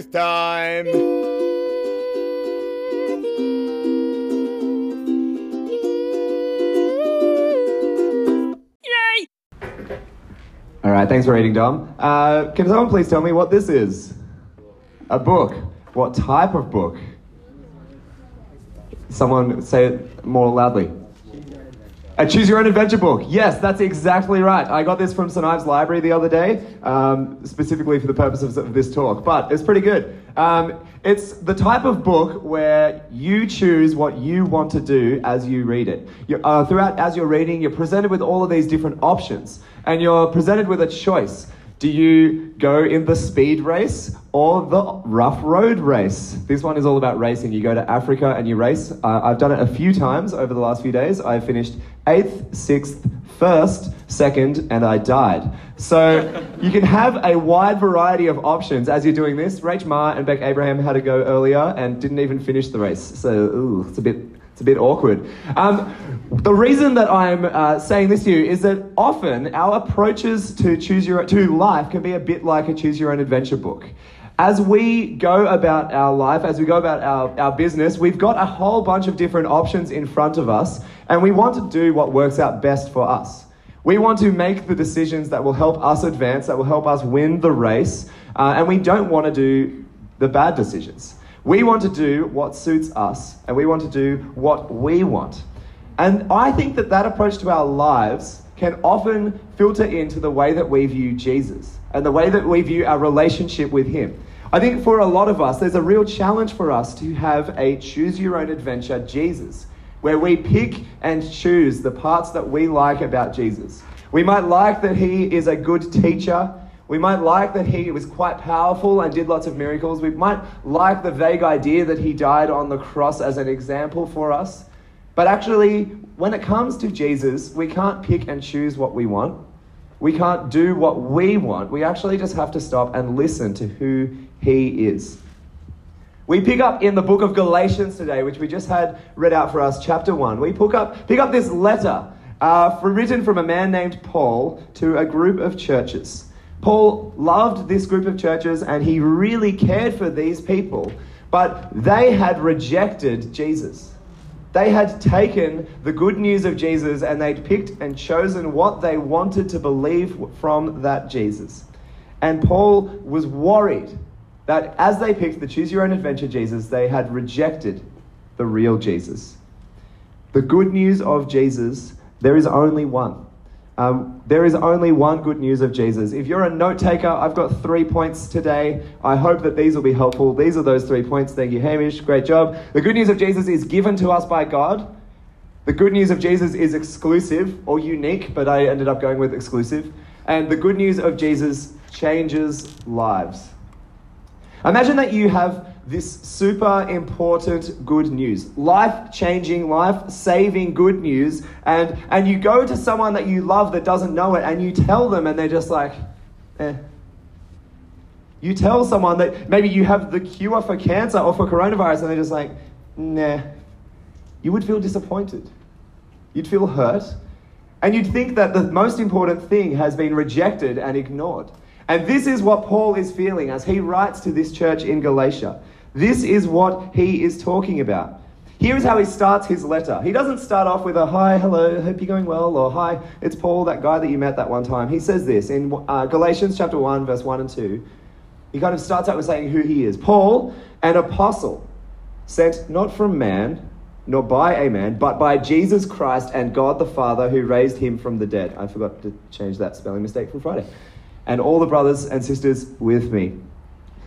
truth time. All right, thanks for reading, Dom. Uh, can someone please tell me what this is? A book. What type of book? Someone say it more loudly. A choose your own adventure book. Yes, that's exactly right. I got this from St. Ives Library the other day, um, specifically for the purposes of this talk, but it's pretty good. Um, it's the type of book where you choose what you want to do as you read it. you uh, throughout, as you're reading, you're presented with all of these different options, and you're presented with a choice. Do you go in the speed race or the rough road race? This one is all about racing. You go to Africa and you race. Uh, I've done it a few times over the last few days. I finished eighth, sixth, first, second, and I died. So you can have a wide variety of options as you're doing this. Rach Ma and Beck Abraham had to go earlier and didn't even finish the race. So ooh, it's a bit it's a bit awkward. Um, the reason that I'm uh, saying this to you is that often our approaches to choose your to life can be a bit like a choose your own adventure book. As we go about our life, as we go about our, our business, we've got a whole bunch of different options in front of us, and we want to do what works out best for us. We want to make the decisions that will help us advance, that will help us win the race, uh, and we don't want to do the bad decisions. We want to do what suits us, and we want to do what we want. And I think that that approach to our lives can often filter into the way that we view Jesus and the way that we view our relationship with Him. I think for a lot of us, there's a real challenge for us to have a choose your own adventure Jesus, where we pick and choose the parts that we like about Jesus. We might like that He is a good teacher we might like that he was quite powerful and did lots of miracles. We might like the vague idea that he died on the cross as an example for us. But actually, when it comes to Jesus, we can't pick and choose what we want. We can't do what we want. We actually just have to stop and listen to who he is. We pick up in the book of Galatians today, which we just had read out for us, chapter 1. We pick up, pick up this letter uh, written from a man named Paul to a group of churches. Paul loved this group of churches and he really cared for these people, but they had rejected Jesus. They had taken the good news of Jesus and they'd picked and chosen what they wanted to believe from that Jesus. And Paul was worried that as they picked the choose your own adventure Jesus, they had rejected the real Jesus. The good news of Jesus, there is only one. Um, there is only one good news of Jesus. If you're a note taker, I've got three points today. I hope that these will be helpful. These are those three points. Thank you, Hamish. Great job. The good news of Jesus is given to us by God. The good news of Jesus is exclusive or unique, but I ended up going with exclusive. And the good news of Jesus changes lives. Imagine that you have this super important good news, life changing, life saving good news, and, and you go to someone that you love that doesn't know it and you tell them, and they're just like, eh. You tell someone that maybe you have the cure for cancer or for coronavirus, and they're just like, nah. You would feel disappointed. You'd feel hurt. And you'd think that the most important thing has been rejected and ignored. And this is what Paul is feeling as he writes to this church in Galatia. This is what he is talking about. Here is how he starts his letter. He doesn't start off with a hi, hello, hope you're going well, or hi, it's Paul, that guy that you met that one time. He says this in uh, Galatians chapter 1, verse 1 and 2. He kind of starts out with saying who he is Paul, an apostle, sent not from man, nor by a man, but by Jesus Christ and God the Father who raised him from the dead. I forgot to change that spelling mistake from Friday and all the brothers and sisters with me.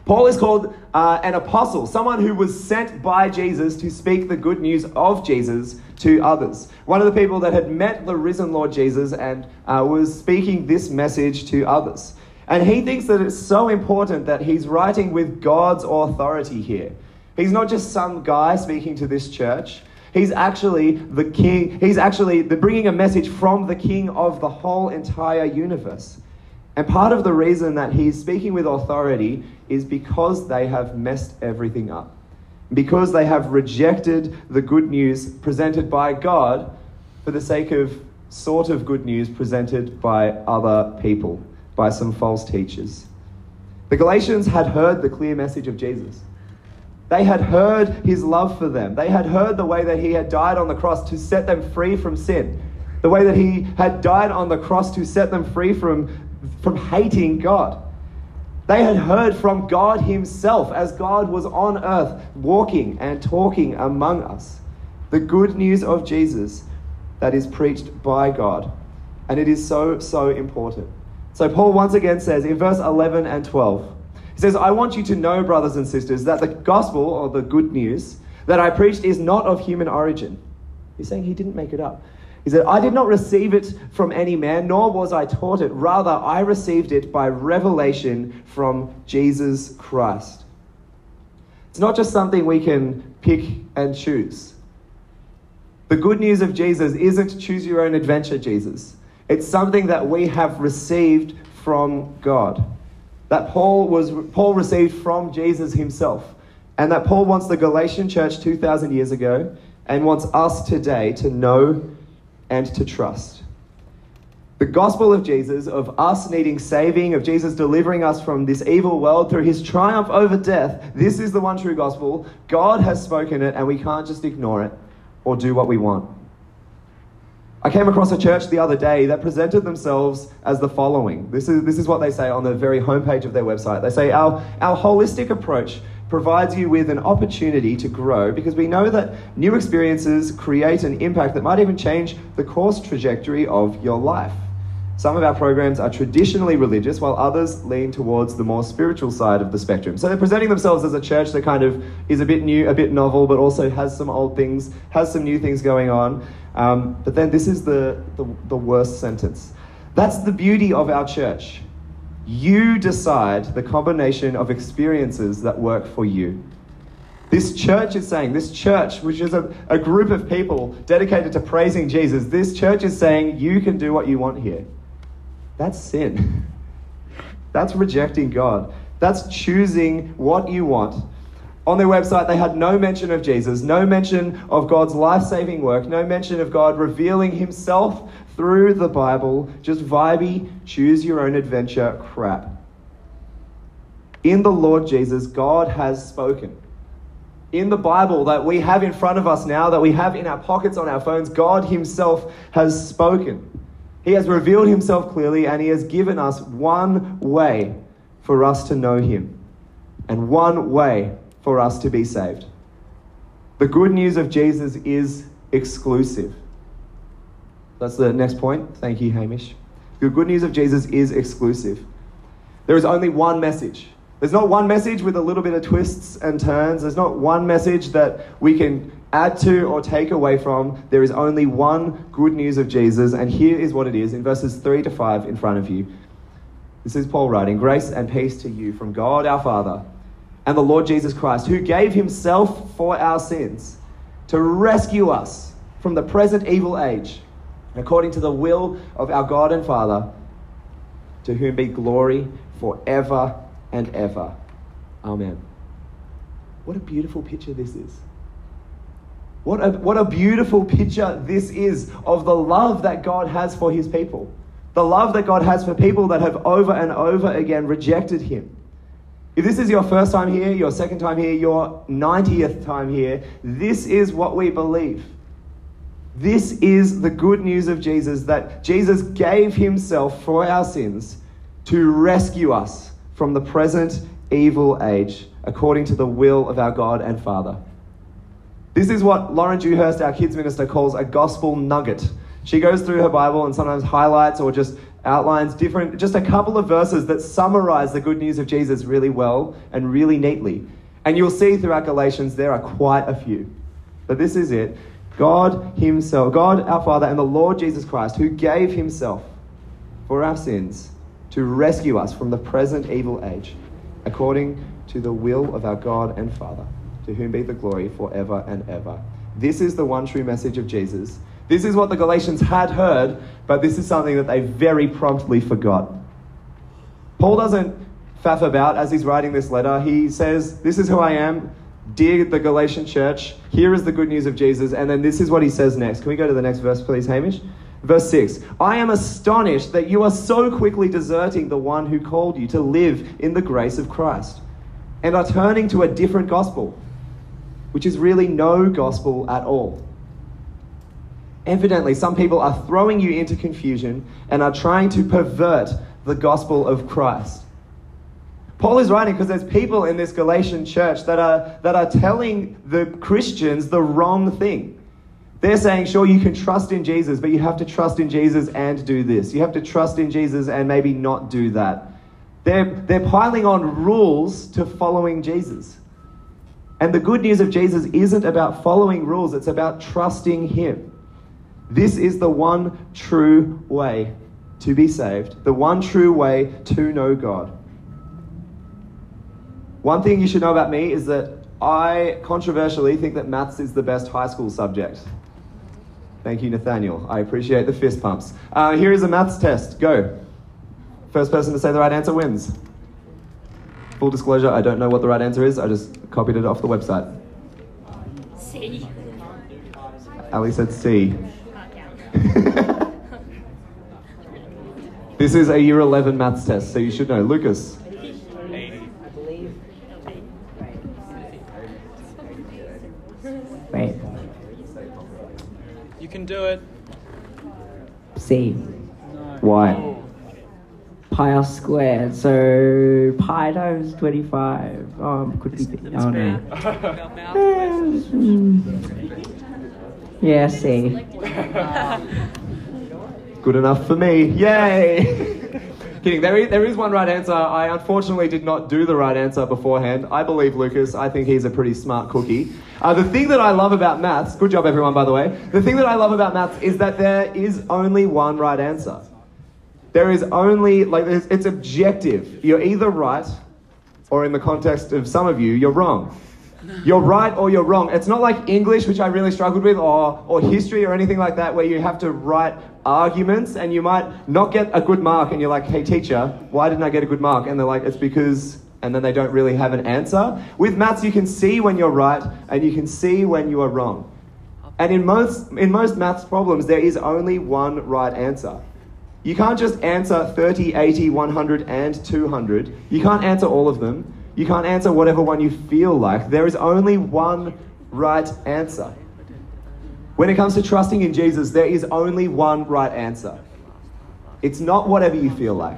Paul is called uh, an apostle, someone who was sent by Jesus to speak the good news of Jesus to others. One of the people that had met the risen Lord Jesus and uh, was speaking this message to others. And he thinks that it's so important that he's writing with God's authority here. He's not just some guy speaking to this church. He's actually the king. He's actually the, bringing a message from the king of the whole entire universe. And part of the reason that he's speaking with authority is because they have messed everything up. Because they have rejected the good news presented by God for the sake of sort of good news presented by other people, by some false teachers. The Galatians had heard the clear message of Jesus. They had heard his love for them. They had heard the way that he had died on the cross to set them free from sin. The way that he had died on the cross to set them free from, from hating God. They had heard from God Himself as God was on earth walking and talking among us. The good news of Jesus that is preached by God. And it is so, so important. So, Paul once again says in verse 11 and 12, he says, I want you to know, brothers and sisters, that the gospel or the good news that I preached is not of human origin. He's saying he didn't make it up. He said, I did not receive it from any man, nor was I taught it. Rather, I received it by revelation from Jesus Christ. It's not just something we can pick and choose. The good news of Jesus isn't choose your own adventure, Jesus. It's something that we have received from God. That Paul was Paul received from Jesus himself. And that Paul wants the Galatian church 2000 years ago and wants us today to know and to trust. The gospel of Jesus, of us needing saving, of Jesus delivering us from this evil world through his triumph over death, this is the one true gospel. God has spoken it, and we can't just ignore it or do what we want. I came across a church the other day that presented themselves as the following. This is, this is what they say on the very homepage of their website. They say, Our, our holistic approach provides you with an opportunity to grow because we know that new experiences create an impact that might even change the course trajectory of your life. Some of our programs are traditionally religious, while others lean towards the more spiritual side of the spectrum. So they're presenting themselves as a church that kind of is a bit new, a bit novel, but also has some old things, has some new things going on. Um, but then this is the, the, the worst sentence. That's the beauty of our church. You decide the combination of experiences that work for you. This church is saying, this church, which is a, a group of people dedicated to praising Jesus, this church is saying, you can do what you want here. That's sin. That's rejecting God. That's choosing what you want. On their website, they had no mention of Jesus, no mention of God's life saving work, no mention of God revealing himself through the Bible, just vibey, choose your own adventure crap. In the Lord Jesus, God has spoken. In the Bible that we have in front of us now, that we have in our pockets on our phones, God Himself has spoken. He has revealed Himself clearly and He has given us one way for us to know Him and one way for us to be saved. The good news of Jesus is exclusive. That's the next point. Thank you, Hamish. The good news of Jesus is exclusive. There is only one message. There's not one message with a little bit of twists and turns. There's not one message that we can add to or take away from. There is only one good news of Jesus, and here is what it is in verses 3 to 5 in front of you. This is Paul writing Grace and peace to you from God our Father and the Lord Jesus Christ, who gave himself for our sins to rescue us from the present evil age according to the will of our God and Father, to whom be glory forever and ever. Amen. What a beautiful picture this is. What a, what a beautiful picture this is of the love that God has for his people. The love that God has for people that have over and over again rejected him. If this is your first time here, your second time here, your 90th time here, this is what we believe. This is the good news of Jesus that Jesus gave himself for our sins to rescue us from the present evil age according to the will of our God and Father. This is what Lauren Dewhurst, our kids minister, calls a gospel nugget. She goes through her Bible and sometimes highlights or just outlines different, just a couple of verses that summarize the good news of Jesus really well and really neatly. And you'll see throughout Galatians there are quite a few. But this is it. God Himself, God our Father, and the Lord Jesus Christ, who gave Himself for our sins to rescue us from the present evil age, according to the will of our God and Father, to whom be the glory forever and ever. This is the one true message of Jesus. This is what the Galatians had heard, but this is something that they very promptly forgot. Paul doesn't faff about as he's writing this letter. He says, This is who I am. Dear the Galatian church, here is the good news of Jesus. And then this is what he says next. Can we go to the next verse, please, Hamish? Verse 6 I am astonished that you are so quickly deserting the one who called you to live in the grace of Christ and are turning to a different gospel, which is really no gospel at all. Evidently, some people are throwing you into confusion and are trying to pervert the gospel of Christ. Paul is writing because there's people in this Galatian church that are, that are telling the Christians the wrong thing. They're saying, sure, you can trust in Jesus, but you have to trust in Jesus and do this. You have to trust in Jesus and maybe not do that. They're, they're piling on rules to following Jesus. And the good news of Jesus isn't about following rules, it's about trusting Him. This is the one true way to be saved, the one true way to know God. One thing you should know about me is that I controversially think that maths is the best high school subject. Thank you, Nathaniel. I appreciate the fist pumps. Uh, here is a maths test. Go. First person to say the right answer wins. Full disclosure, I don't know what the right answer is. I just copied it off the website. C. Ali said C. this is a year 11 maths test, so you should know. Lucas. Wait. You can do it. C. Why? Pi r squared. So pi times 25. Um, could be. Oh no. Yeah, C. Good enough for me. Yay! Kidding. There is, there is one right answer. I unfortunately did not do the right answer beforehand. I believe Lucas. I think he's a pretty smart cookie. Uh, the thing that I love about maths, good job everyone, by the way. The thing that I love about maths is that there is only one right answer. There is only, like, it's objective. You're either right, or in the context of some of you, you're wrong. You're right or you're wrong. It's not like English, which I really struggled with, or, or history or anything like that, where you have to write arguments and you might not get a good mark and you're like, hey, teacher, why didn't I get a good mark? And they're like, it's because, and then they don't really have an answer. With maths, you can see when you're right and you can see when you are wrong. And in most, in most maths problems, there is only one right answer. You can't just answer 30, 80, 100, and 200. You can't answer all of them. You can't answer whatever one you feel like. There is only one right answer. When it comes to trusting in Jesus, there is only one right answer. It's not whatever you feel like.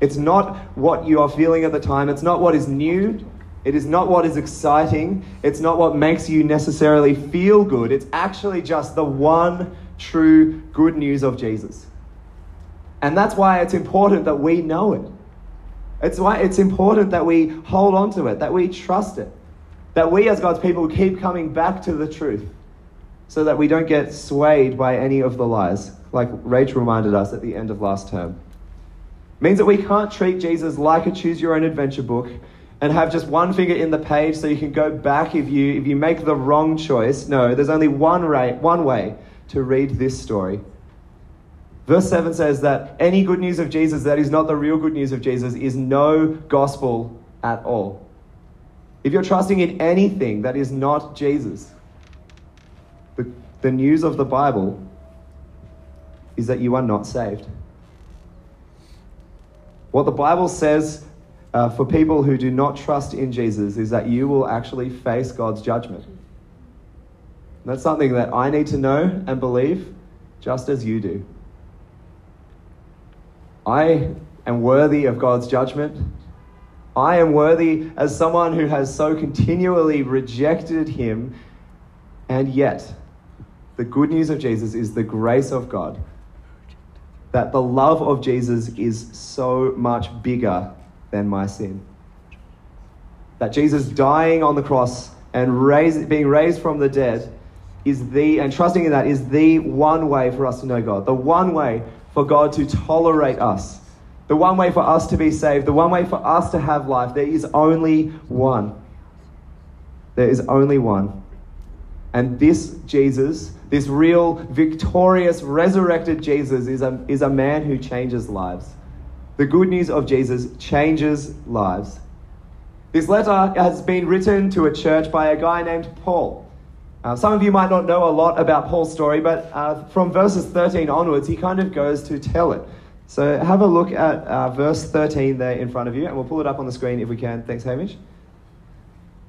It's not what you are feeling at the time. It's not what is new. It is not what is exciting. It's not what makes you necessarily feel good. It's actually just the one true good news of Jesus. And that's why it's important that we know it. It's why it's important that we hold on to it, that we trust it, that we as God's people keep coming back to the truth so that we don't get swayed by any of the lies, like Rachel reminded us at the end of last term. It means that we can't treat Jesus like a choose your own adventure book and have just one finger in the page so you can go back if you if you make the wrong choice. No, there's only one way, one way to read this story. Verse 7 says that any good news of Jesus that is not the real good news of Jesus is no gospel at all. If you're trusting in anything that is not Jesus, the, the news of the Bible is that you are not saved. What the Bible says uh, for people who do not trust in Jesus is that you will actually face God's judgment. That's something that I need to know and believe just as you do. I am worthy of God's judgment. I am worthy as someone who has so continually rejected Him, and yet the good news of Jesus is the grace of God. That the love of Jesus is so much bigger than my sin. That Jesus dying on the cross and raised, being raised from the dead is the, and trusting in that is the one way for us to know God. The one way for God to tolerate us. The one way for us to be saved, the one way for us to have life, there is only one. There is only one. And this Jesus, this real, victorious, resurrected Jesus, is a, is a man who changes lives. The good news of Jesus changes lives. This letter has been written to a church by a guy named Paul. Uh, some of you might not know a lot about Paul's story, but uh, from verses 13 onwards, he kind of goes to tell it. So have a look at uh, verse 13 there in front of you, and we'll pull it up on the screen if we can. Thanks, Hamish.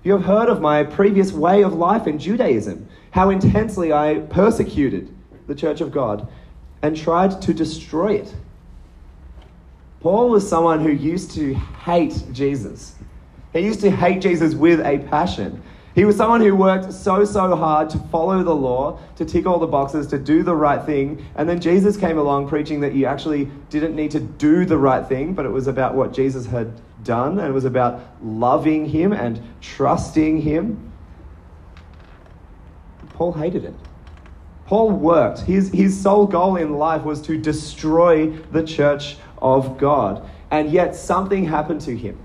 You have heard of my previous way of life in Judaism, how intensely I persecuted the church of God and tried to destroy it. Paul was someone who used to hate Jesus. He used to hate Jesus with a passion. He was someone who worked so, so hard to follow the law, to tick all the boxes, to do the right thing. And then Jesus came along preaching that you actually didn't need to do the right thing, but it was about what Jesus had done, and it was about loving him and trusting him. Paul hated it. Paul worked. His, his sole goal in life was to destroy the church of God. And yet something happened to him.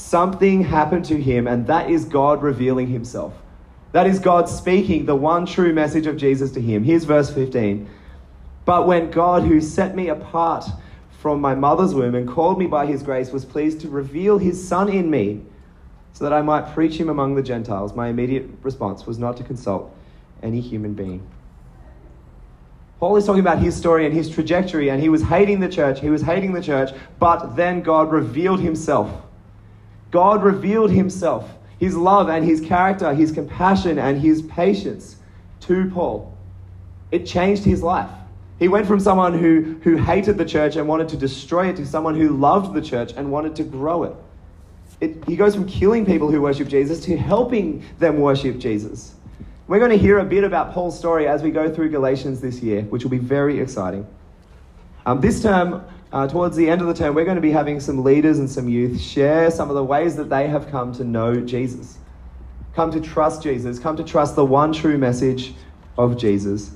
Something happened to him, and that is God revealing himself. That is God speaking the one true message of Jesus to him. Here's verse 15. But when God, who set me apart from my mother's womb and called me by his grace, was pleased to reveal his Son in me so that I might preach him among the Gentiles, my immediate response was not to consult any human being. Paul is talking about his story and his trajectory, and he was hating the church. He was hating the church, but then God revealed himself. God revealed himself, his love and his character, his compassion and his patience to Paul. It changed his life. He went from someone who, who hated the church and wanted to destroy it to someone who loved the church and wanted to grow it. it he goes from killing people who worship Jesus to helping them worship Jesus. We're going to hear a bit about Paul's story as we go through Galatians this year, which will be very exciting. Um, this term, uh, towards the end of the term, we're going to be having some leaders and some youth share some of the ways that they have come to know Jesus, come to trust Jesus, come to trust the one true message of Jesus.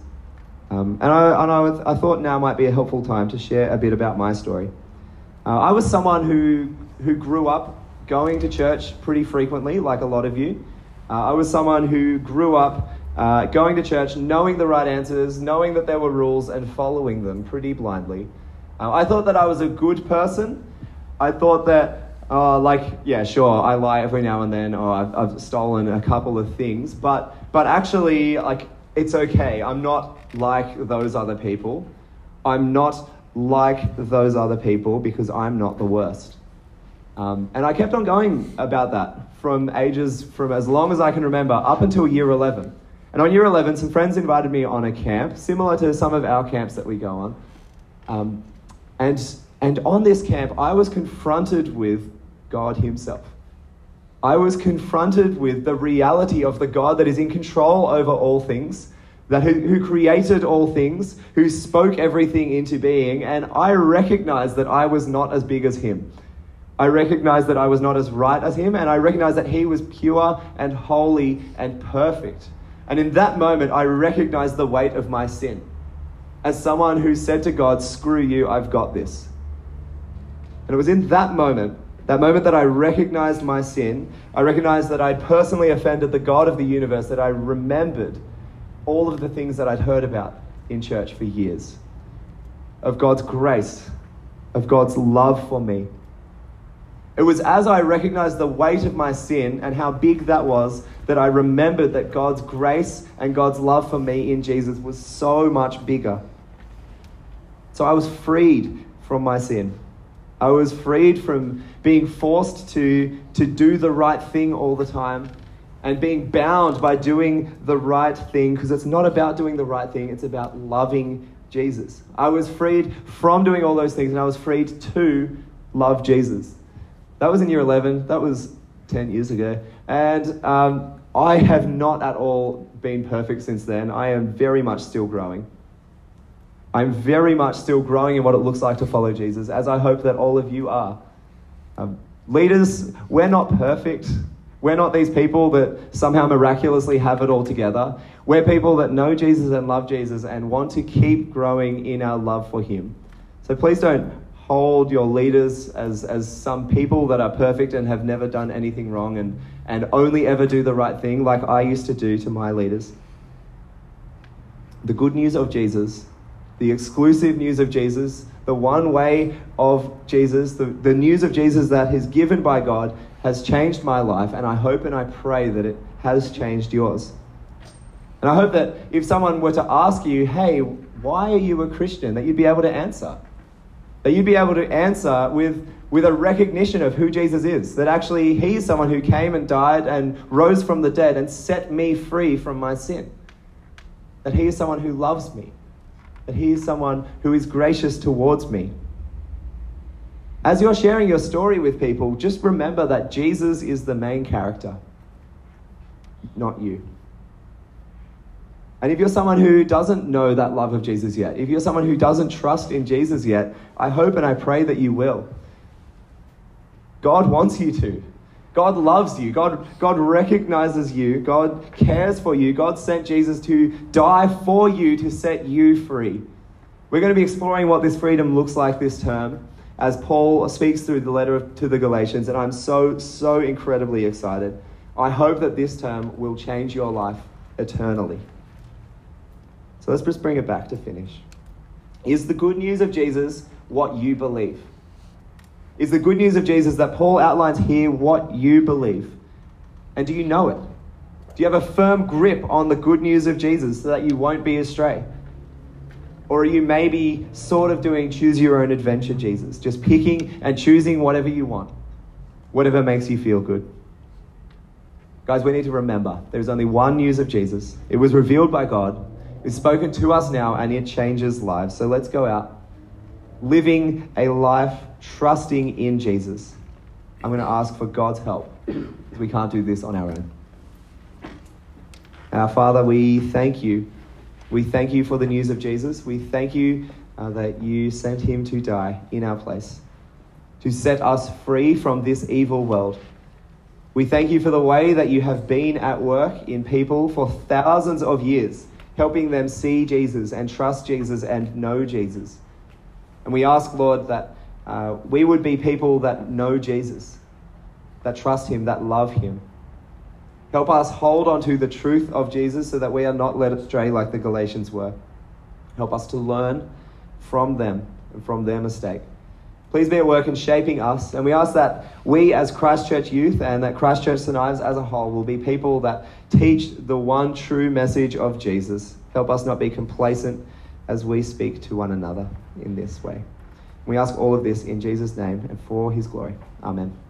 Um, and I, and I, I, thought now might be a helpful time to share a bit about my story. Uh, I was someone who, who grew up going to church pretty frequently, like a lot of you. Uh, I was someone who grew up uh, going to church, knowing the right answers, knowing that there were rules, and following them pretty blindly. Uh, I thought that I was a good person. I thought that, uh, like, yeah, sure, I lie every now and then, or I've, I've stolen a couple of things, but, but actually, like, it's okay. I'm not like those other people. I'm not like those other people because I'm not the worst. Um, and I kept on going about that from ages from as long as I can remember up until year 11. And on year 11, some friends invited me on a camp, similar to some of our camps that we go on. Um, and, and on this camp, I was confronted with God Himself. I was confronted with the reality of the God that is in control over all things, that who, who created all things, who spoke everything into being, and I recognized that I was not as big as Him. I recognized that I was not as right as him, and I recognized that he was pure and holy and perfect. And in that moment, I recognized the weight of my sin. As someone who said to God, Screw you, I've got this. And it was in that moment, that moment that I recognized my sin, I recognized that I'd personally offended the God of the universe, that I remembered all of the things that I'd heard about in church for years of God's grace, of God's love for me, it was as I recognized the weight of my sin and how big that was that I remembered that God's grace and God's love for me in Jesus was so much bigger. So I was freed from my sin. I was freed from being forced to, to do the right thing all the time and being bound by doing the right thing because it's not about doing the right thing, it's about loving Jesus. I was freed from doing all those things and I was freed to love Jesus. That was in year 11. That was 10 years ago. And um, I have not at all been perfect since then. I am very much still growing. I'm very much still growing in what it looks like to follow Jesus, as I hope that all of you are. Um, leaders, we're not perfect. We're not these people that somehow miraculously have it all together. We're people that know Jesus and love Jesus and want to keep growing in our love for Him. So please don't hold your leaders as, as some people that are perfect and have never done anything wrong and, and only ever do the right thing, like I used to do to my leaders. The good news of Jesus, the exclusive news of Jesus, the one way of Jesus, the, the news of Jesus that is given by God has changed my life, and I hope and I pray that it has changed yours. And I hope that if someone were to ask you, hey, why are you a Christian, that you'd be able to answer. That you'd be able to answer with, with a recognition of who Jesus is. That actually he is someone who came and died and rose from the dead and set me free from my sin. That he is someone who loves me. That he is someone who is gracious towards me. As you're sharing your story with people, just remember that Jesus is the main character, not you. And if you're someone who doesn't know that love of Jesus yet, if you're someone who doesn't trust in Jesus yet, I hope and I pray that you will. God wants you to. God loves you. God, God recognizes you. God cares for you. God sent Jesus to die for you to set you free. We're going to be exploring what this freedom looks like this term as Paul speaks through the letter to the Galatians, and I'm so, so incredibly excited. I hope that this term will change your life eternally. So let's just bring it back to finish. Is the good news of Jesus what you believe? Is the good news of Jesus that Paul outlines here what you believe? And do you know it? Do you have a firm grip on the good news of Jesus so that you won't be astray? Or are you maybe sort of doing choose your own adventure, Jesus? Just picking and choosing whatever you want, whatever makes you feel good. Guys, we need to remember there is only one news of Jesus. It was revealed by God, is spoken to us now and it changes lives. So let's go out living a life trusting in Jesus. I'm going to ask for God's help because we can't do this on our own. Our Father, we thank you. We thank you for the news of Jesus. We thank you uh, that you sent him to die in our place, to set us free from this evil world. We thank you for the way that you have been at work in people for thousands of years helping them see Jesus and trust Jesus and know Jesus. And we ask, Lord, that uh, we would be people that know Jesus, that trust Him, that love Him. Help us hold on to the truth of Jesus so that we are not led astray like the Galatians were. Help us to learn from them and from their mistake. Please be at work in shaping us. And we ask that we, as Christchurch youth and that Christchurch St. Ives as a whole, will be people that teach the one true message of Jesus. Help us not be complacent as we speak to one another in this way. We ask all of this in Jesus' name and for his glory. Amen.